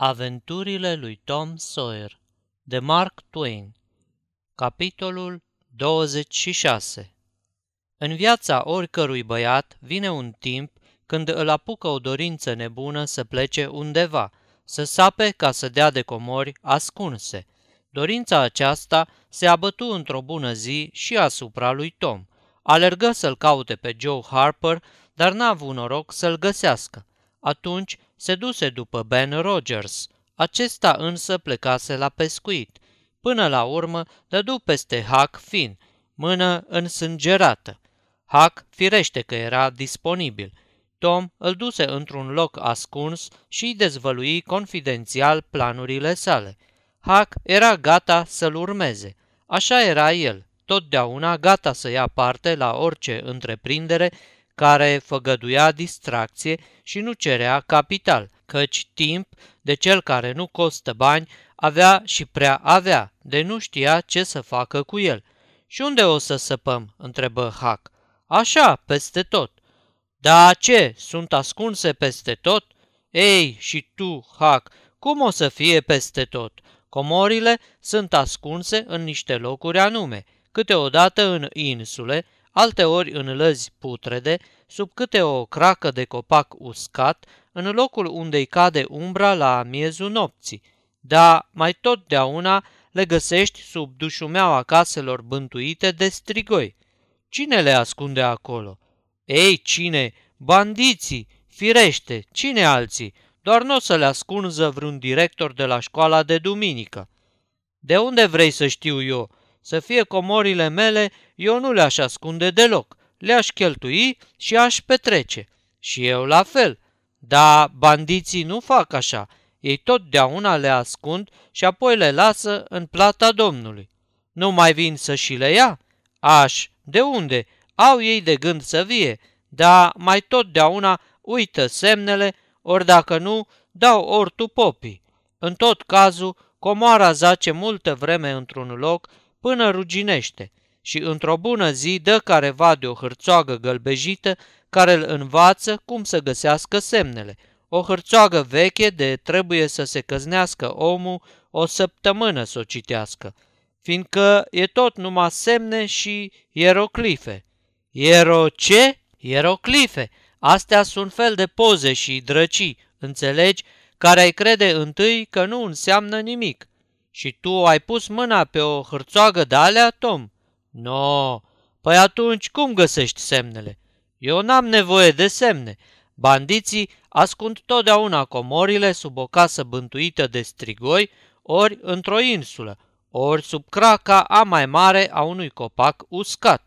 Aventurile lui Tom Sawyer de Mark Twain Capitolul 26 În viața oricărui băiat vine un timp când îl apucă o dorință nebună să plece undeva, să sape ca să dea de comori ascunse. Dorința aceasta se abătu într-o bună zi și asupra lui Tom. Alergă să-l caute pe Joe Harper, dar n-a avut noroc să-l găsească. Atunci se duse după Ben Rogers. Acesta însă plecase la pescuit. Până la urmă dădu peste Huck Finn, mână însângerată. Huck firește că era disponibil. Tom îl duse într-un loc ascuns și îi dezvălui confidențial planurile sale. Huck era gata să-l urmeze. Așa era el, totdeauna gata să ia parte la orice întreprindere care făgăduia distracție și nu cerea capital, căci timp de cel care nu costă bani avea și prea avea, de nu știa ce să facă cu el. Și unde o să săpăm?" întrebă Hac. Așa, peste tot. Da ce, sunt ascunse peste tot? Ei, și tu, Hac, cum o să fie peste tot? Comorile sunt ascunse în niște locuri anume, câteodată în insule, alteori în lăzi putrede, sub câte o cracă de copac uscat, în locul unde-i cade umbra la miezul nopții, dar mai totdeauna le găsești sub dușumeaua caselor bântuite de strigoi. Cine le ascunde acolo? Ei, cine? Bandiții! Firește, cine alții? Doar nu o să le ascunză vreun director de la școala de duminică. De unde vrei să știu eu? Să fie comorile mele, eu nu le-aș ascunde deloc. Le-aș cheltui și aș petrece. Și eu la fel. Dar bandiții nu fac așa. Ei totdeauna le ascund și apoi le lasă în plata Domnului. Nu mai vin să și le ia? Aș, de unde? Au ei de gând să vie, dar mai totdeauna uită semnele, ori dacă nu, dau ortu popii. În tot cazul, comoara zace multă vreme într-un loc până ruginește și într-o bună zi dă careva de o hârțoagă gălbejită care îl învață cum să găsească semnele. O hârțoagă veche de trebuie să se căznească omul o săptămână să o citească, fiindcă e tot numai semne și ieroclife. Iero ce? Ieroclife. Astea sunt fel de poze și drăcii, înțelegi, care ai crede întâi că nu înseamnă nimic. Și tu ai pus mâna pe o hârțoagă de alea, Tom? No, păi atunci cum găsești semnele? Eu n-am nevoie de semne. Bandiții ascund totdeauna comorile sub o casă bântuită de strigoi, ori într-o insulă, ori sub craca a mai mare a unui copac uscat.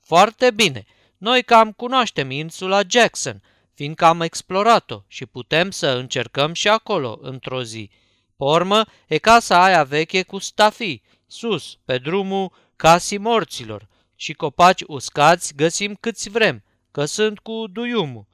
Foarte bine, noi cam cunoaștem insula Jackson, fiindcă am explorat-o și putem să încercăm și acolo într-o zi. Pormă e casa aia veche cu stafii, sus, pe drumul casii morților, și copaci uscați găsim câți vrem, că sunt cu duiumul.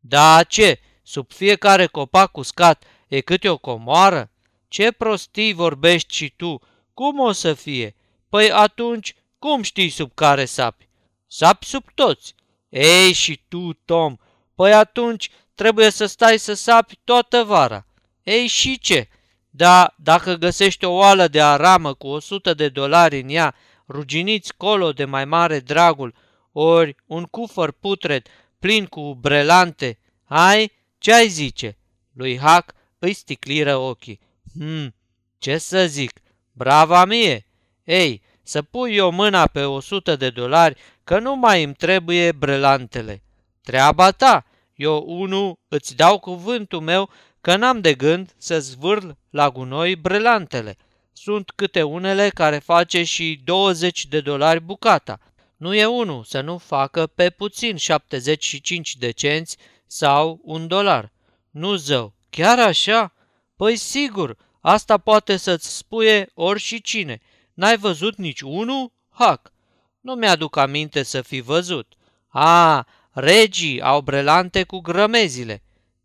Da ce, sub fiecare copac uscat e câte o comoară? Ce prostii vorbești și tu? Cum o să fie? Păi atunci, cum știi sub care sapi? Sapi sub toți. Ei, și tu, Tom, păi atunci trebuie să stai să sapi toată vara. Ei, și ce? Da, dacă găsești o oală de aramă cu 100 de dolari în ea, ruginiți colo de mai mare dragul, ori un cufăr putred plin cu brelante, ai, ce ai zice? Lui Hac îi sticliră ochii. Hmm, ce să zic, brava mie! Ei, să pui eu mâna pe o sută de dolari, că nu mai îmi trebuie brelantele. Treaba ta, eu unu îți dau cuvântul meu că n-am de gând să zvârl la gunoi brelantele. Sunt câte unele care face și 20 de dolari bucata. Nu e unul să nu facă pe puțin 75 de cenți sau un dolar. Nu zău, chiar așa? Păi sigur, asta poate să-ți spuie ori și cine. N-ai văzut nici unul? Hac! Nu mi-aduc aminte să fi văzut. A, regii au brelante cu grămezile.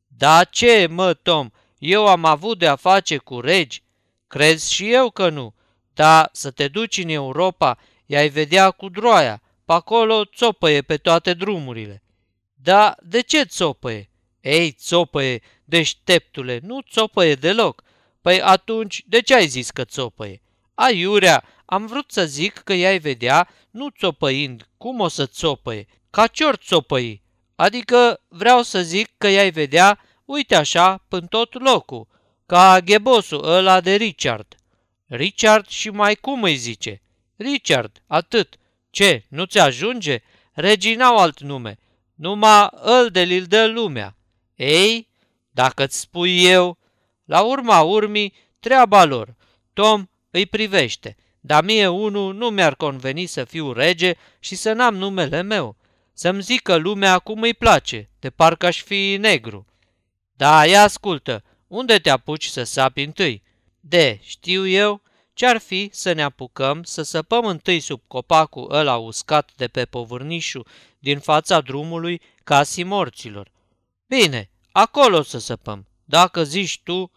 Da ce, mă, Tom, eu am avut de-a face cu regi. Crezi și eu că nu, dar să te duci în Europa, i-ai vedea cu droaia, pe acolo țopăie pe toate drumurile. Da, de ce țopăie? Ei, țopăie, deșteptule, nu țopăie deloc. Păi atunci, de ce ai zis că țopăie? Aiurea, am vrut să zic că ea vedea, nu țopăind, cum o să țopăie, ca cior țopăi. Adică vreau să zic că ea vedea, uite așa, până tot locul, ca ghebosul ăla de Richard. Richard și mai cum îi zice? Richard, atât. Ce, nu ți ajunge? Regii n-au alt nume. Numai îl de l dă lumea. Ei, dacă-ți spui eu, la urma urmii, treaba lor. Tom îi privește, dar mie unul nu mi-ar conveni să fiu rege și să n-am numele meu. Să-mi zică lumea cum îi place, de parcă aș fi negru. Da, ia ascultă, unde te apuci să sapi întâi? De, știu eu, ce-ar fi să ne apucăm să săpăm întâi sub copacul ăla uscat de pe povârnișul din fața drumului casii morților. Bine, acolo să săpăm. Dacă zici tu,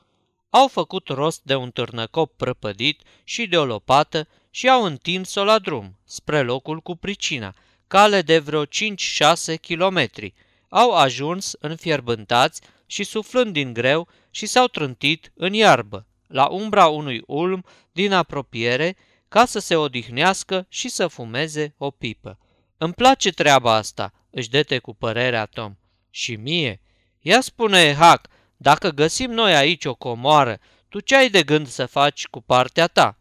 au făcut rost de un târnăcop prăpădit și de o lopată și au întins-o la drum, spre locul cu pricina, cale de vreo 5-6 kilometri. Au ajuns înfierbântați și suflând din greu și s-au trântit în iarbă, la umbra unui ulm din apropiere, ca să se odihnească și să fumeze o pipă. Îmi place treaba asta, își dete cu părerea Tom. Și mie? Ia spune, Hac, dacă găsim noi aici o comoară, tu ce ai de gând să faci cu partea ta?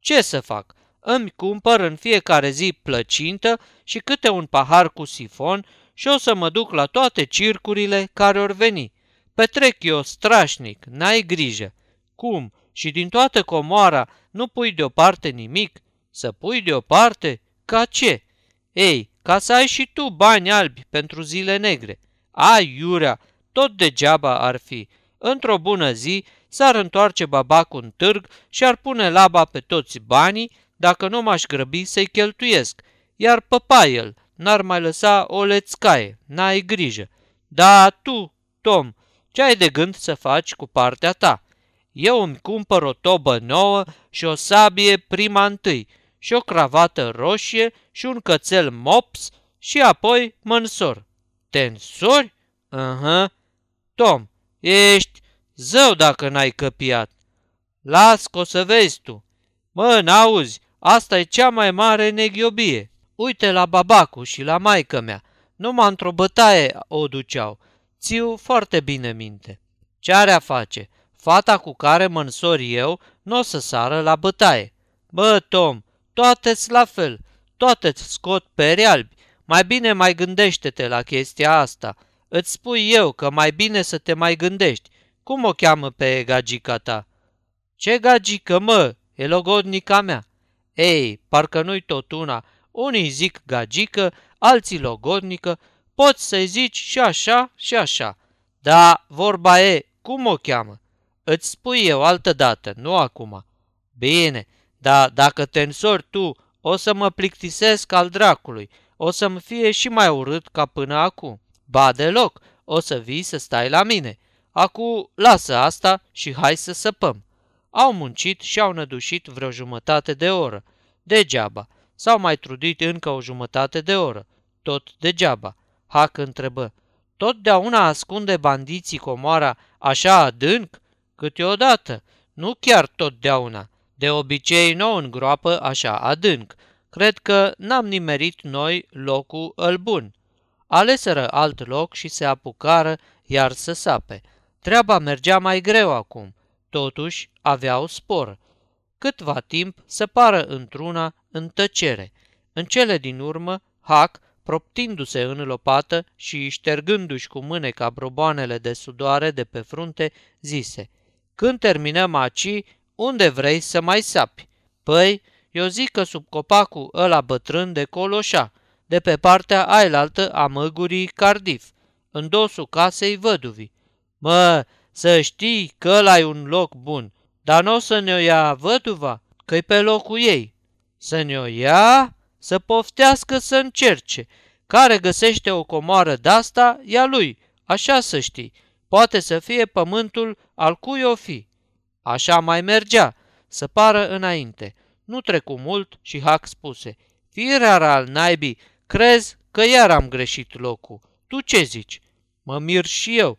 Ce să fac? Îmi cumpăr în fiecare zi plăcintă și câte un pahar cu sifon și o să mă duc la toate circurile care or veni. Petrec eu strașnic, n-ai grijă. Cum? Și din toată comoara nu pui deoparte nimic? Să pui deoparte? Ca ce? Ei, ca să ai și tu bani albi pentru zile negre. Ai, iurea, tot degeaba ar fi. Într-o bună zi s-ar întoarce babacul în târg și ar pune laba pe toți banii dacă nu m-aș grăbi să-i cheltuiesc, iar păpaiel n-ar mai lăsa o lețcaie, n-ai grijă. Da, tu, Tom, ce ai de gând să faci cu partea ta? Eu îmi cumpăr o tobă nouă și o sabie prima întâi și o cravată roșie și un cățel mops și apoi mă însor. Te însori? uh Tom, ești zău dacă n-ai căpiat. Las că o să vezi tu. Mă, n-auzi, asta e cea mai mare neghiobie. Uite la babacu și la maică mea. Numai într-o bătaie o duceau. Țiu foarte bine minte. Ce are a face? Fata cu care mă însor eu nu o să sară la bătaie. Bă, Tom, toate-ți la fel, toate-ți scot pe albi. Mai bine mai gândește-te la chestia asta. Îți spui eu că mai bine să te mai gândești. Cum o cheamă pe gagica ta? Ce gagică, mă? E logodnica mea. Ei, parcă nu-i tot una. Unii zic gagică, alții logodnică. Poți să-i zici și așa și așa. Da, vorba e, cum o cheamă? Îți spui eu altă dată, nu acum. Bine, dar dacă te însori tu, o să mă plictisesc al dracului, o să-mi fie și mai urât ca până acum. Ba deloc, o să vii să stai la mine. Acu, lasă asta și hai să săpăm. Au muncit și au nădușit vreo jumătate de oră. Degeaba. S-au mai trudit încă o jumătate de oră. Tot degeaba. Hac întrebă. Totdeauna ascunde bandiții comoara așa adânc? Câteodată. Nu chiar totdeauna. De obicei nu îngroapă așa adânc. Cred că n-am nimerit noi locul îl bun. Aleseră alt loc și se apucară iar să sape. Treaba mergea mai greu acum, totuși aveau spor. Câtva timp să pară într-una în tăcere. În cele din urmă, Hac, proptindu-se în lopată și ștergându-și cu mâneca broboanele de sudoare de pe frunte, zise Când terminăm aci, unde vrei să mai sapi? Păi, eu zic că sub copacul ăla bătrân de coloșa, de pe partea ailaltă a măgurii Cardif, în dosul casei văduvii. Mă, să știi că ăla e un loc bun, dar nu o să ne-o ia văduva, că-i pe locul ei. Să ne-o ia, să poftească să încerce. Care găsește o comoară de-asta, ea lui, așa să știi. Poate să fie pământul al cui o fi. Așa mai mergea, să pară înainte. Nu trecu mult și Hac spuse, Firea al naibii, crezi că iar am greșit locul. Tu ce zici? Mă mir și eu.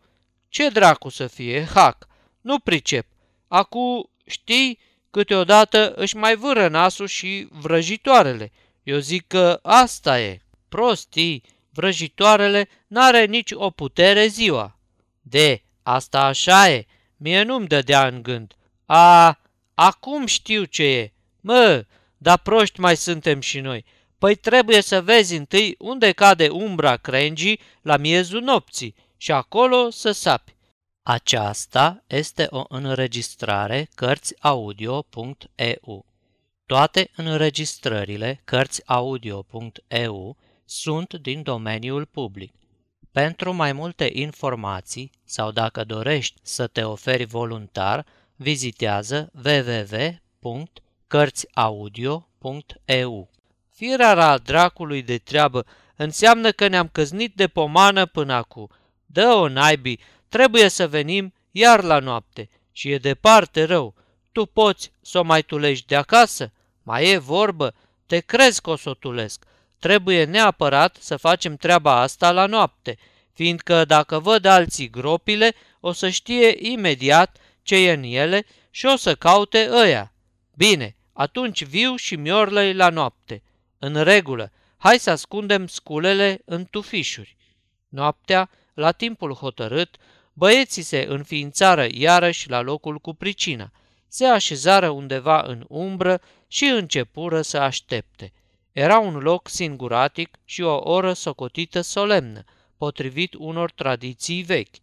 Ce dracu să fie, Hac? Nu pricep. Acu, știi, câteodată își mai vâră nasul și vrăjitoarele. Eu zic că asta e. Prostii, vrăjitoarele n-are nici o putere ziua. De, asta așa e, mie nu-mi dădea în gând. A, acum știu ce e. Mă, dar proști mai suntem și noi. Păi trebuie să vezi întâi unde cade umbra crengii la miezul nopții și acolo să sapi. Aceasta este o înregistrare Cărțiaudio.eu. Toate înregistrările Cărțiaudio.eu sunt din domeniul public. Pentru mai multe informații sau dacă dorești să te oferi voluntar, vizitează www.cărțiaudio.eu. Firea dracului de treabă înseamnă că ne-am căznit de pomană până acum. Dă-o naibii, trebuie să venim iar la noapte și e departe rău. Tu poți să o mai tulești de acasă? Mai e vorbă? Te crezi că o să o tulesc. Trebuie neapărat să facem treaba asta la noapte, fiindcă dacă văd alții gropile, o să știe imediat ce e în ele și o să caute ăia. Bine, atunci viu și miorlăi la noapte. În regulă, hai să ascundem sculele în tufișuri. Noaptea, la timpul hotărât, băieții se înființară iarăși la locul cu pricina, se așezară undeva în umbră și începură să aștepte. Era un loc singuratic și o oră socotită solemnă, potrivit unor tradiții vechi.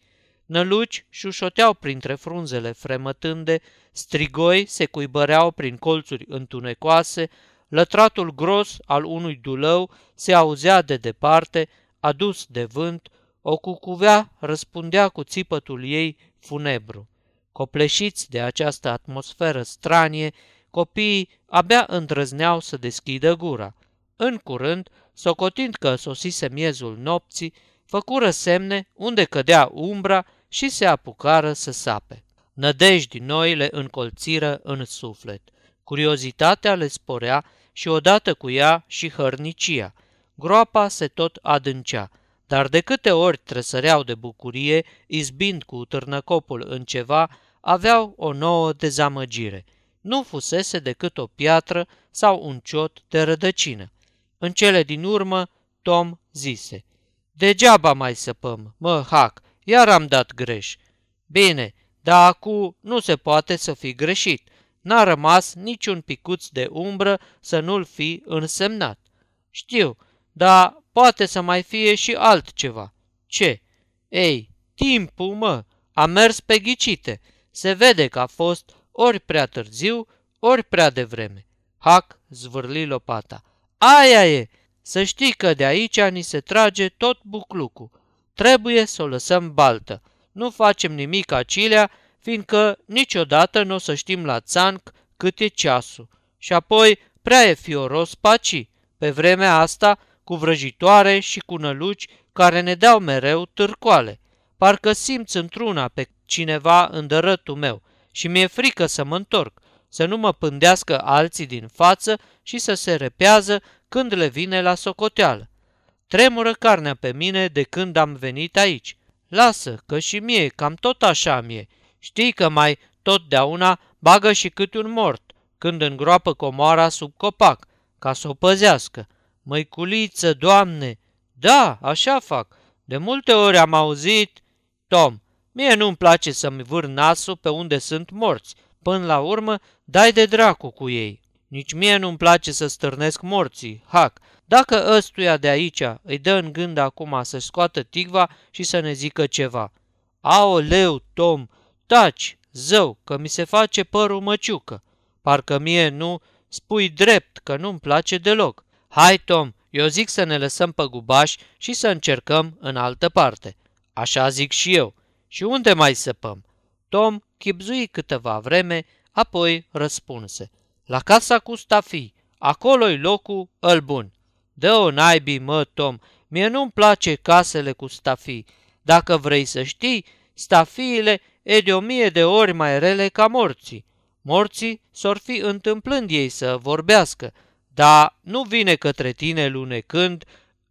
Năluci șușoteau printre frunzele fremătânde, strigoi se cuibăreau prin colțuri întunecoase, lătratul gros al unui dulău se auzea de departe, adus de vânt, o cucuvea răspundea cu țipătul ei funebru. Copleșiți de această atmosferă stranie, copiii abia îndrăzneau să deschidă gura. În curând, socotind că sosise miezul nopții, făcură semne unde cădea umbra și se apucară să sape. Nădejdi noi le încolțiră în suflet. Curiozitatea le sporea și odată cu ea și hărnicia. Groapa se tot adâncea, dar de câte ori tresăreau de bucurie, izbind cu târnăcopul în ceva, aveau o nouă dezamăgire. Nu fusese decât o piatră sau un ciot de rădăcină. În cele din urmă, Tom zise, Degeaba mai săpăm, mă, hac, iar am dat greș. Bine, dar acum nu se poate să fi greșit. N-a rămas niciun picuț de umbră să nu-l fi însemnat. Știu, dar poate să mai fie și altceva. Ce? Ei, timpul, mă, a mers pe ghicite. Se vede că a fost ori prea târziu, ori prea devreme. Hac zvârli lopata. Aia e! Să știi că de aici ni se trage tot buclucul. Trebuie să o lăsăm baltă. Nu facem nimic acilea, fiindcă niciodată nu o să știm la țanc cât e ceasul. Și apoi prea e fioros paci. Pe vremea asta, cu vrăjitoare și cu năluci care ne dau mereu târcoale. Parcă simți într-una pe cineva în dărătul meu și mi-e frică să mă întorc, să nu mă pândească alții din față și să se repează când le vine la socoteală. Tremură carnea pe mine de când am venit aici. Lasă, că și mie, cam tot așa mie. Știi că mai totdeauna bagă și câte un mort, când îngroapă comoara sub copac, ca să o păzească. Măiculiță, doamne! Da, așa fac. De multe ori am auzit... Tom, mie nu-mi place să-mi vâr nasul pe unde sunt morți. Până la urmă, dai de dracu cu ei. Nici mie nu-mi place să stârnesc morții, hac. Dacă ăstuia de aici îi dă în gând acum să scoată tigva și să ne zică ceva. Aoleu, Tom, taci, zău, că mi se face părul măciucă. Parcă mie nu spui drept că nu-mi place deloc. Hai, Tom, eu zic să ne lăsăm pe gubaș și să încercăm în altă parte. Așa zic și eu. Și unde mai săpăm? Tom chipzui câteva vreme, apoi răspunse. La casa cu stafii, acolo-i locul îl bun. Dă-o naibii, mă, Tom, mie nu-mi place casele cu stafii. Dacă vrei să știi, stafiile e de o mie de ori mai rele ca morții. Morții s-or fi întâmplând ei să vorbească, dar nu vine către tine lunecând,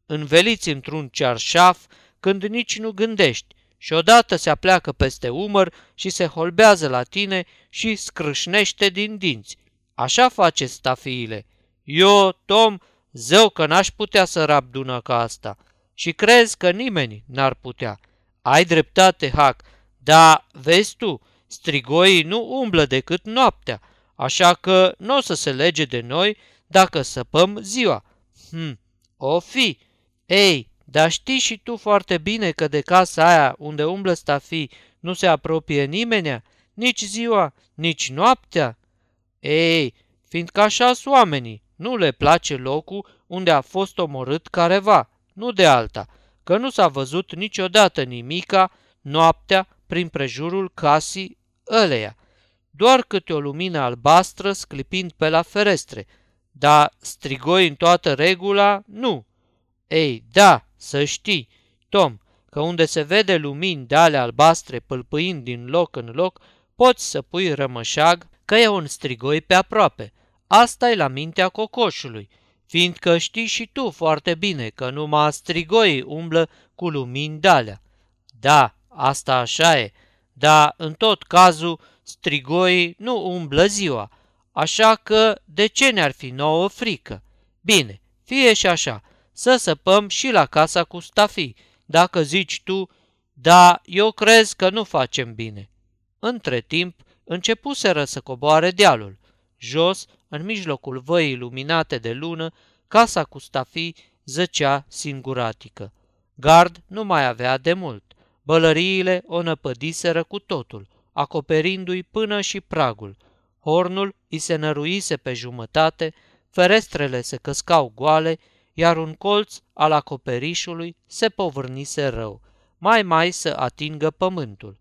înveliți într-un cearșaf, când nici nu gândești. și odată se apleacă peste umăr și se holbează la tine și scrâșnește din dinți. Așa face stafiile. Eu, Tom, zău că n-aș putea să rab dună ca asta. Și crezi că nimeni n-ar putea. Ai dreptate, Hac, dar, vezi tu, strigoii nu umblă decât noaptea, așa că nu o să se lege de noi dacă săpăm ziua. Hm, o fi. Ei, dar știi și tu foarte bine că de casa aia unde umblă stafii nu se apropie nimenea, nici ziua, nici noaptea? Ei, fiindcă așa sunt oamenii, nu le place locul unde a fost omorât careva, nu de alta, că nu s-a văzut niciodată nimica noaptea prin prejurul casii ăleia. Doar câte o lumină albastră sclipind pe la ferestre, dar strigoi în toată regula, nu. Ei, da, să știi, Tom, că unde se vede lumini de ale albastre pâlpâind din loc în loc, poți să pui rămășag că e un strigoi pe aproape. asta e la mintea cocoșului, fiindcă știi și tu foarte bine că numai strigoi umblă cu lumini de Da, asta așa e, dar în tot cazul strigoi nu umblă ziua, așa că de ce ne-ar fi nouă frică? Bine, fie și așa, să săpăm și la casa cu stafii, dacă zici tu, da, eu crez că nu facem bine. Între timp, începuseră să coboare dealul. Jos, în mijlocul văii luminate de lună, casa cu stafii zăcea singuratică. Gard nu mai avea de mult. Bălăriile o năpădiseră cu totul, acoperindu-i până și pragul. Hornul îi se năruise pe jumătate, ferestrele se căscau goale, iar un colț al acoperișului se povârnise rău, mai mai să atingă pământul.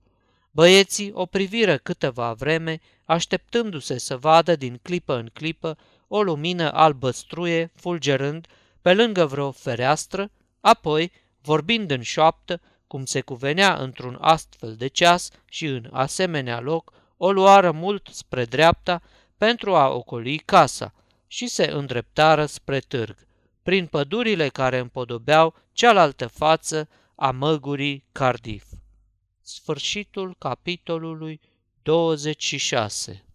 Băieții o priviră câteva vreme, așteptându-se să vadă din clipă în clipă o lumină albăstruie, fulgerând, pe lângă vreo fereastră, apoi, vorbind în șoaptă, cum se cuvenea într-un astfel de ceas și în asemenea loc, o luară mult spre dreapta pentru a ocoli casa și se îndreptară spre târg, prin pădurile care împodobeau cealaltă față a măgurii Cardiff. Sfârșitul capitolului 26